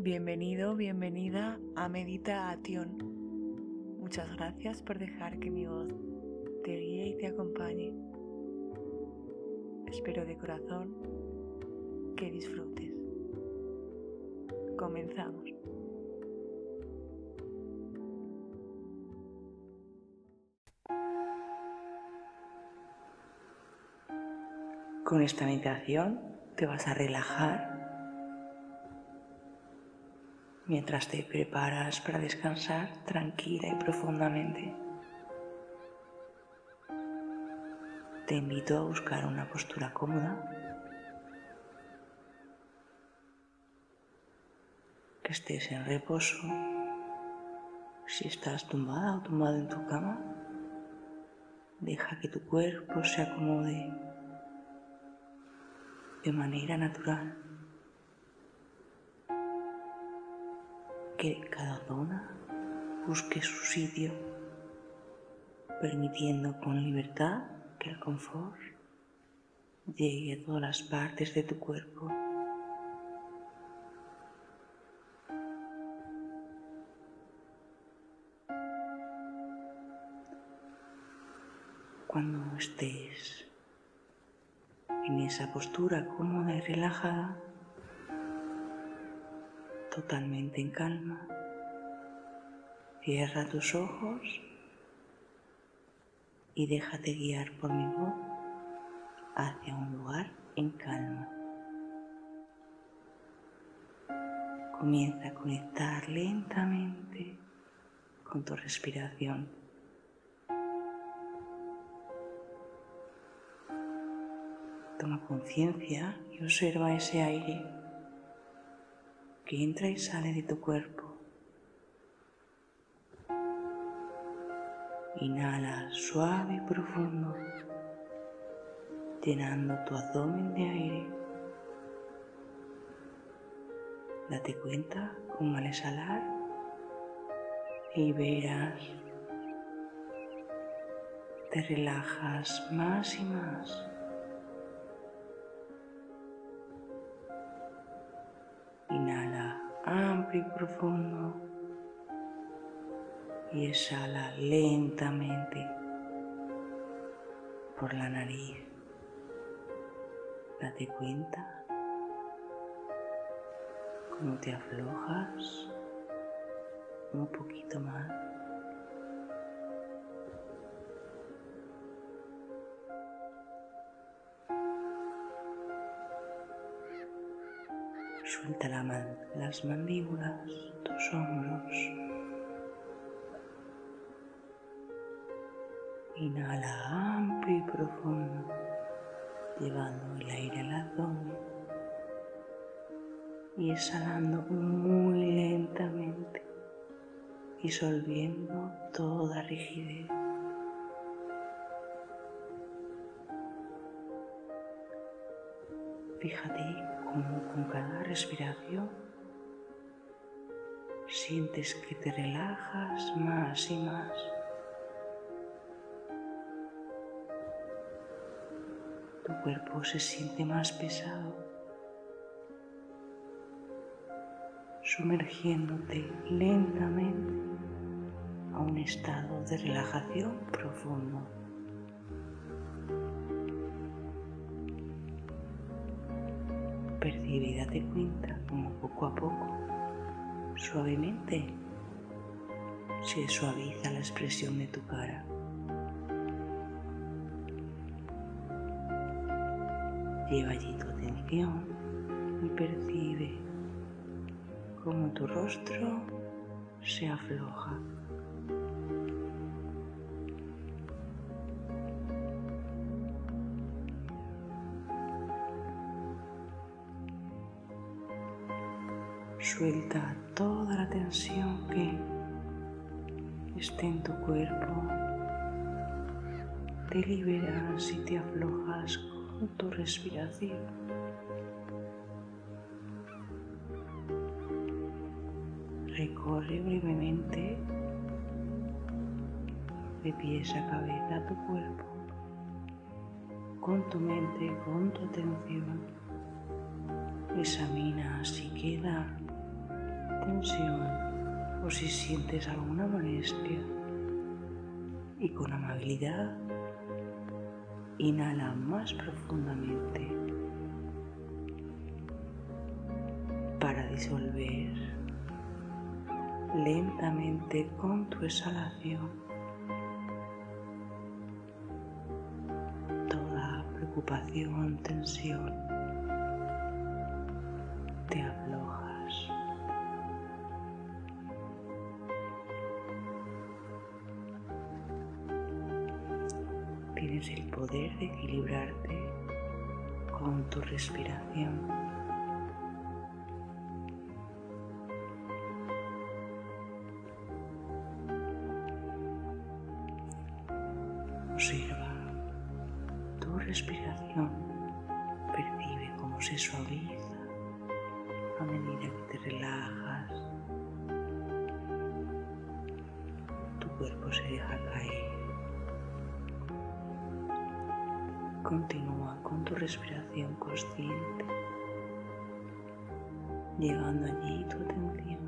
Bienvenido, bienvenida a Meditación. Muchas gracias por dejar que mi voz te guíe y te acompañe. Espero de corazón que disfrutes. Comenzamos. Con esta meditación te vas a relajar mientras te preparas para descansar tranquila y profundamente. Te invito a buscar una postura cómoda que estés en reposo. Si estás tumbada o tumbado en tu cama, deja que tu cuerpo se acomode de manera natural. Que cada zona busque su sitio, permitiendo con libertad que el confort llegue a todas las partes de tu cuerpo. Cuando estés en esa postura cómoda y relajada, totalmente en calma, cierra tus ojos y déjate guiar por mi voz hacia un lugar en calma. Comienza a conectar lentamente con tu respiración. Toma conciencia y observa ese aire que entra y sale de tu cuerpo. Inhala suave y profundo, llenando tu abdomen de aire. Date cuenta cómo al exhalar liberas, te relajas más y más. Profundo y exhala lentamente por la nariz. Date cuenta cómo te aflojas un poquito más. Suelta la las mandíbulas, tus hombros. Inhala amplio y profundo, llevando el aire al abdomen y exhalando muy lentamente, disolviendo toda rigidez. Fíjate cómo con cada respiración sientes que te relajas más y más. Tu cuerpo se siente más pesado, sumergiéndote lentamente a un estado de relajación profundo. Percibe y date cuenta como poco a poco, suavemente, se suaviza la expresión de tu cara. Lleva allí tu atención y percibe cómo tu rostro se afloja. Suelta toda la tensión que esté en tu cuerpo. Te liberas y te aflojas con tu respiración. Recorre brevemente de pies a cabeza tu cuerpo con tu mente, con tu atención. Examina si queda o si sientes alguna molestia. Y con amabilidad, inhala más profundamente para disolver lentamente con tu exhalación toda preocupación, tensión. Te aflojas. De equilibrarte con tu respiración. Observa tu respiración, percibe cómo se suaviza a medida que te relajas. Tu cuerpo se deja caer. Continúa con tu respiración consciente, llevando allí tu atención.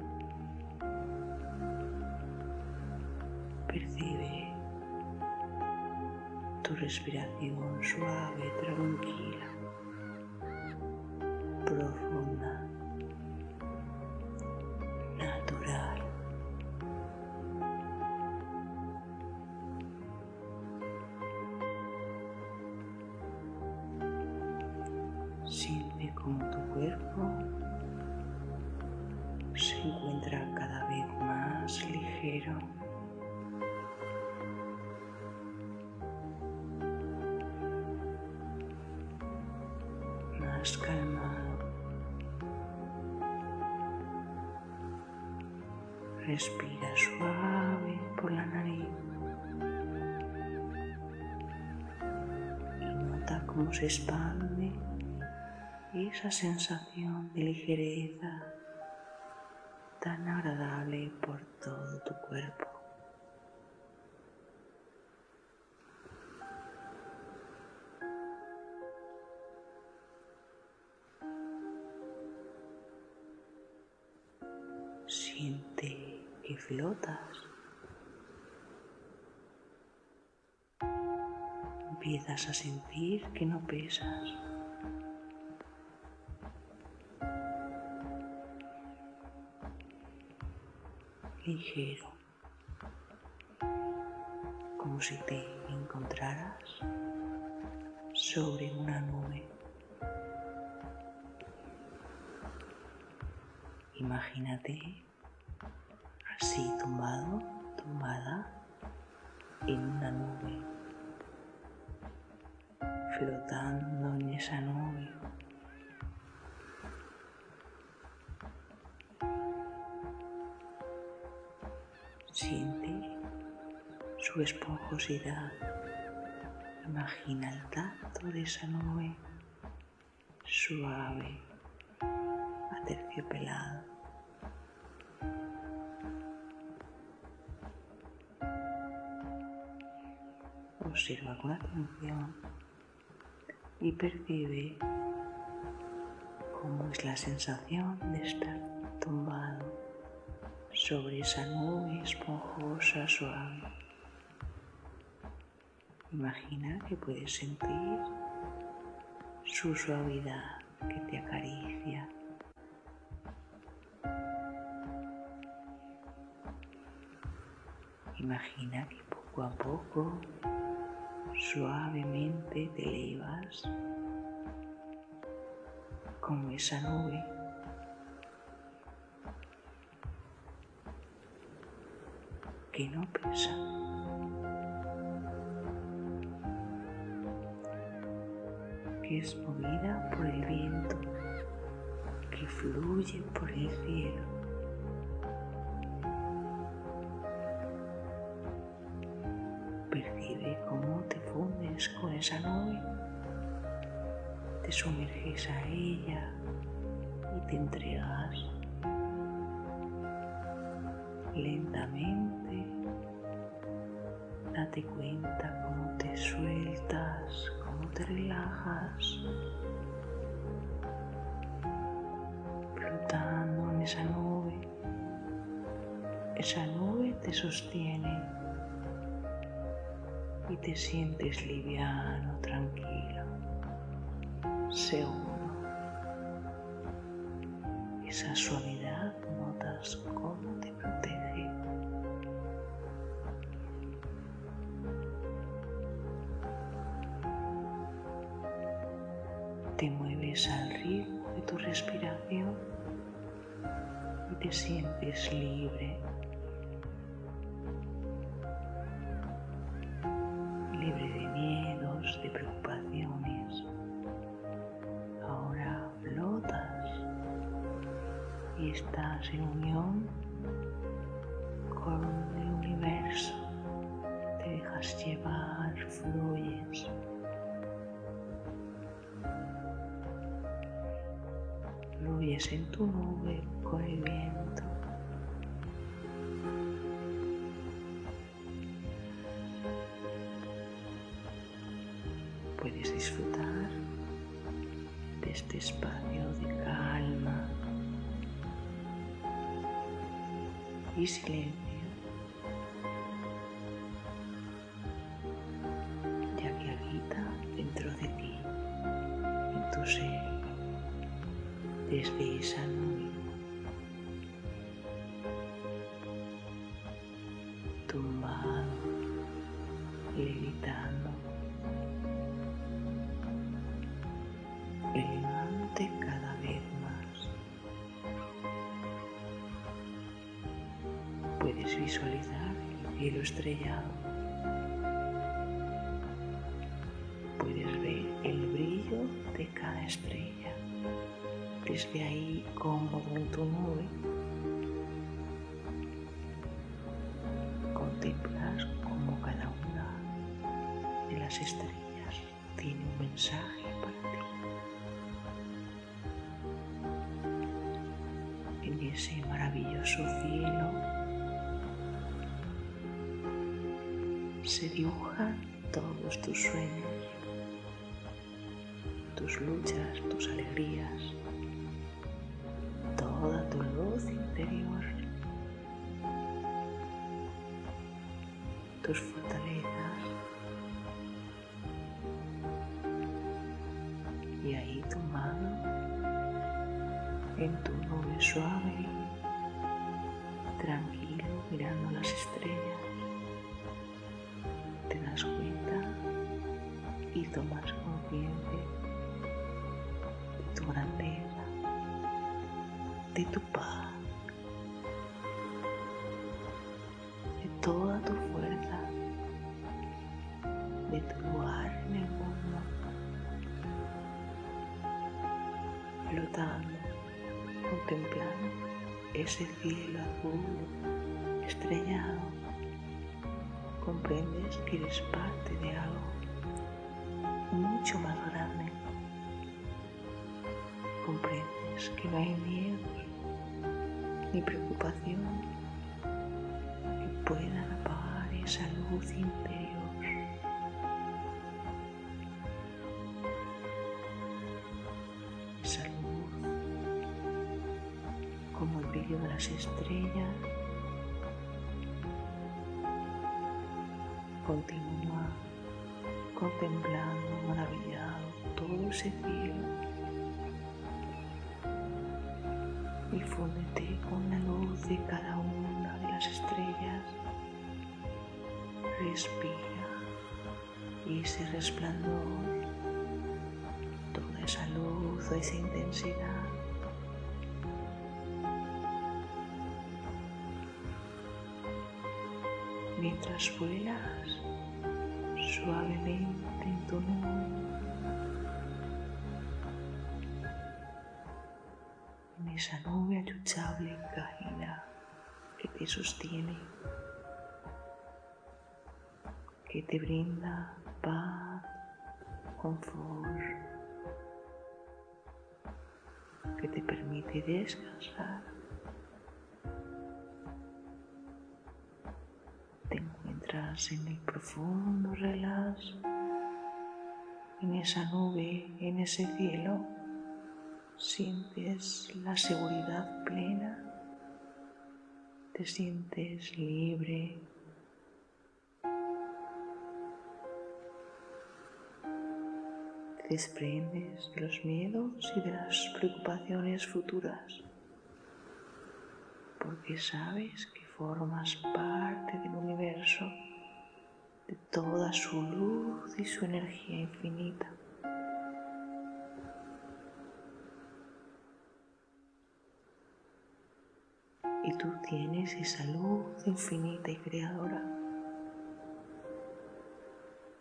Percibe tu respiración suave, tranquila, profunda, tu cuerpo se encuentra cada vez más ligero. más calmado. Respira suave por la nariz y nota cómo se expande esa sensación de ligereza tan agradable por todo tu cuerpo. Siente que flotas. Empiezas a sentir que no pesas. Ligero, como si te encontraras sobre una nube. Imagínate así tumbado, tumbada en una nube, flotando en esa nube. Siente su esponjosidad. Imagina el tacto de esa nube suave aterciopelado. Observa con atención y percibe cómo es la sensación de estar tumbado sobre esa nube esponjosa suave. Imagina que puedes sentir su suavidad que te acaricia. Imagina que poco a poco, suavemente te elevas como esa nube. Que no pesa. que es movida por el viento, que fluye por el cielo. Percibe cómo te fundes con esa nube, te sumerges a ella y te entregas lentamente. Date cuenta cómo te sueltas, cómo te relajas, flotando en esa nube. esa nube te sostiene y te sientes liviano, tranquilo, seguro. Esa suavidad notas cómo te protege. Te mueves al ritmo de tu respiración y te sientes libre. Estás en unión con el universo, te dejas llevar, fluyes. Fluyes en tu nube con. Puedes disfrutar de este espacio de calma y silencio, ya que habita dentro de ti, en tu ser, desde esa nube. Contemplas cómo cada una de las estrellas tiene un mensaje para ti. En ese maravilloso cielo se dibujan todos tus sueños, tus luchas, tus alegrías, tranquilo, mirando las estrellas. Te das cuenta y tomas conciencia de tu grandeza, de tu paz, ese cielo azul estrellado comprendes que eres parte de algo mucho más grande. Comprendes que no hay miedo ni preocupación que puedan apagar esa luz interior. Las estrellas Continúa contemplando maravillado todo ese cielo y fúndete con la luz de cada una de las estrellas. Respira y ese resplandor, toda esa luz, esa intensidad mientras vuelas suavemente en tu nube. En esa nube achuchable cálida que te sostiene, que te brinda paz, confort, que te permite descansar en el profundo relax, en esa nube, en ese cielo, sientes la seguridad plena te sientes libre. Desprendes de los miedos y de las preocupaciones futuras, porque sabes que formas parte del universo, de toda su luz y su energía infinita. y tú tienes esa luz infinita y creadora.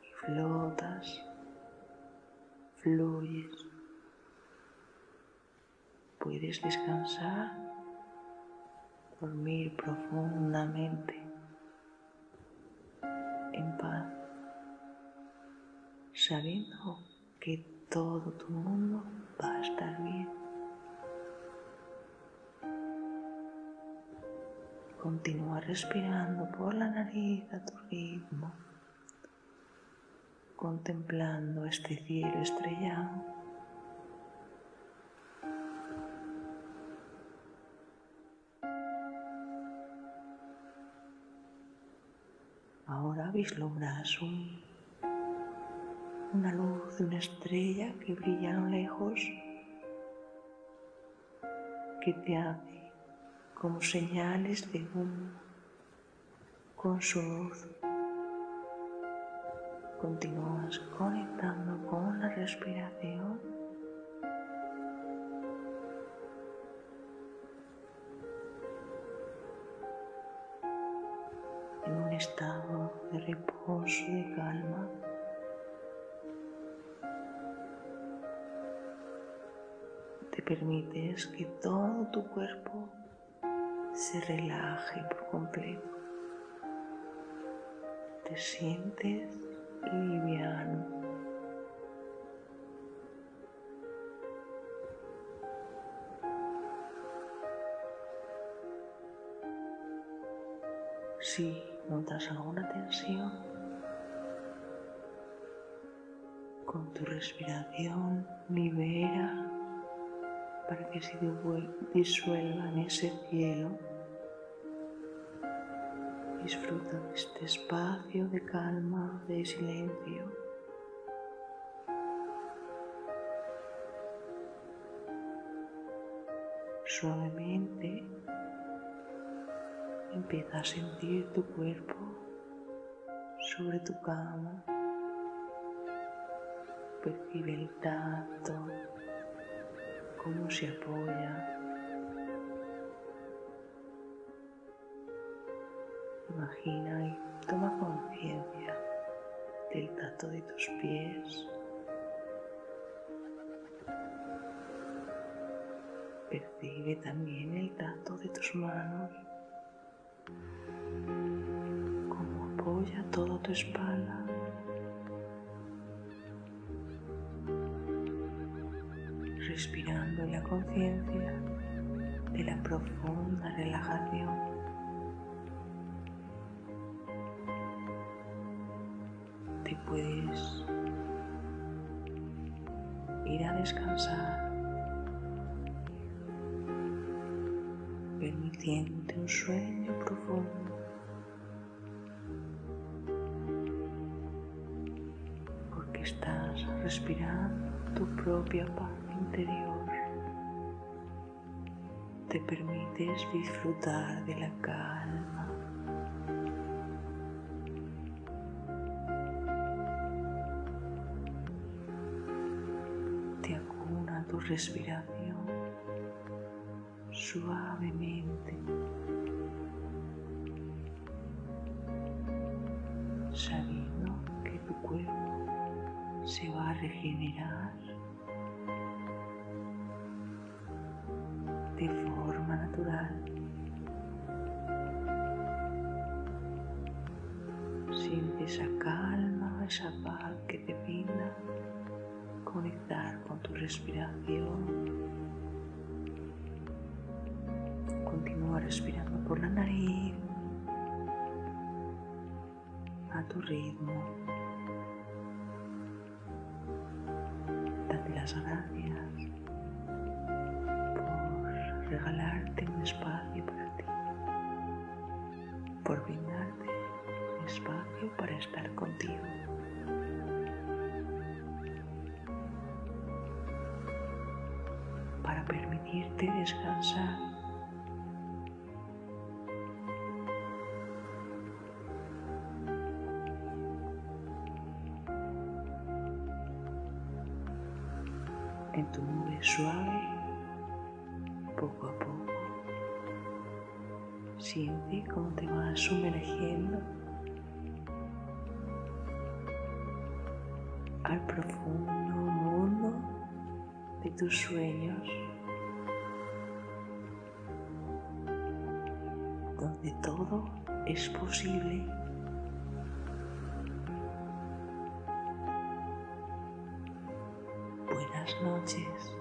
Y flotas, fluyes. Puedes descansar, dormir profundamente, en paz, sabiendo que todo tu mundo va a estar bien. Continúa respirando por la nariz a tu ritmo, contemplando este cielo estrellado. Vislumbras un, una luz de una estrella que brilla a lo lejos, que te hace como señales de humo con su luz. Continúas conectando con la respiración. Estado de reposo, de calma. Te permites que todo tu cuerpo se relaje por completo. Te sientes liviano. Si notas alguna tensión, con tu respiración libera para que se disuelva en ese cielo Disfruta de este espacio de calma, de silencio. Suavemente empieza a sentir tu cuerpo sobre tu cama. Percibe el tacto, cómo se apoya Imagina y toma conciencia del tacto de tus pies. Percibe también el tacto de tus manos, cómo apoya toda tu espalda. Respirando en la conciencia de la profunda relajación puedes ir a descansar, permitiéndote un sueño Porque estás respirando tu propia paz interior. Te permites disfrutar de la calma. Respiración suavemente, regenerar de forma natural. Siente esa calma, esa paz que te brinda conectar con tu respiración. Continúa respirando por la nariz a tu ritmo. Las gracias por regalarte un espacio para ti. por brindarte espacio para estar contigo. Para permitirte descansar. Suave, poco a poco. Siente cómo te vas sumergiendo al profundo mundo de tus sueños, donde todo es posible. Buenas noches.